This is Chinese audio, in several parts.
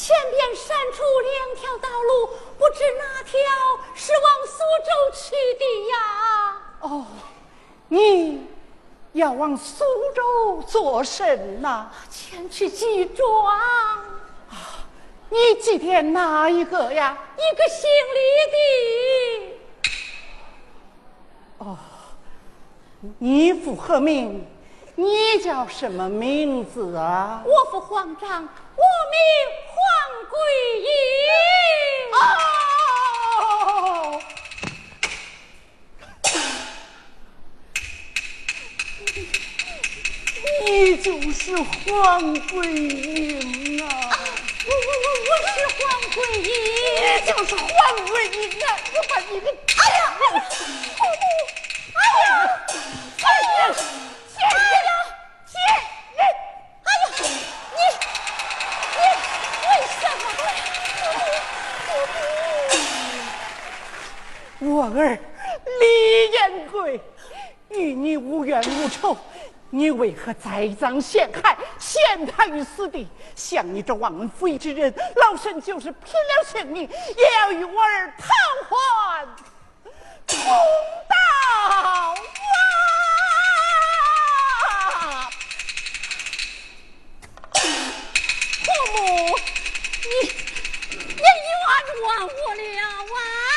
前边闪出两条道路不知哪条是往苏州去的呀？哦你要往苏州做甚呐？前去祭庄你祭天哪一个呀？一个姓李的。哦你复何名你叫什么名字啊？我父皇长，我名黄桂英。哦，你就是黄桂英啊！我我我我是黄桂英，你就是黄桂英啊！我把你给……我儿李延贵与你无冤无仇，你为何栽赃陷害，陷他于死地？像你这忘恩负义之人，老身就是拼了性命，也要与我儿讨还公道啊！父母，你你冤枉我了啊！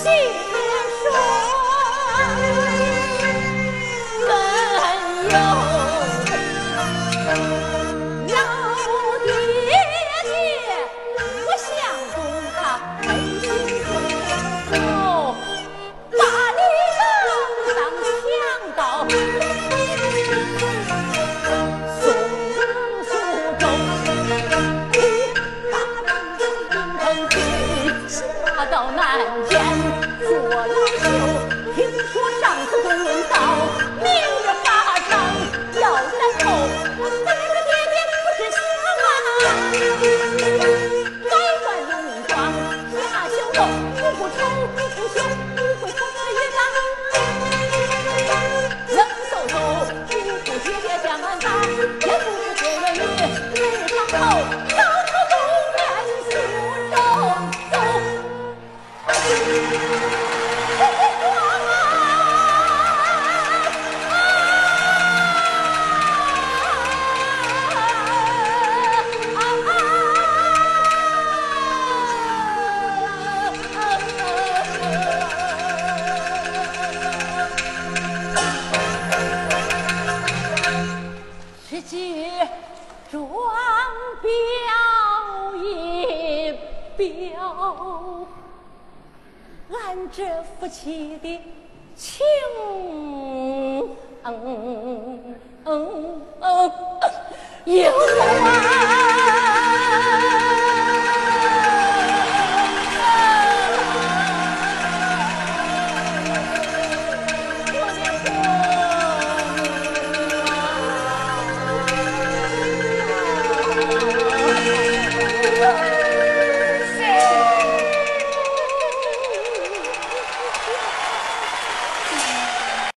see. 我到南疆做了秀，听说上次的论道，明日发上要三头，我死了爹爹不是瞎吗？百万的武装下小楼，不不愁不不休，不会出个一个，冷飕飕，不不姐姐向俺，也不是为了你，没上头。借装表一表俺这夫妻的情嗯嗯嗯嗯有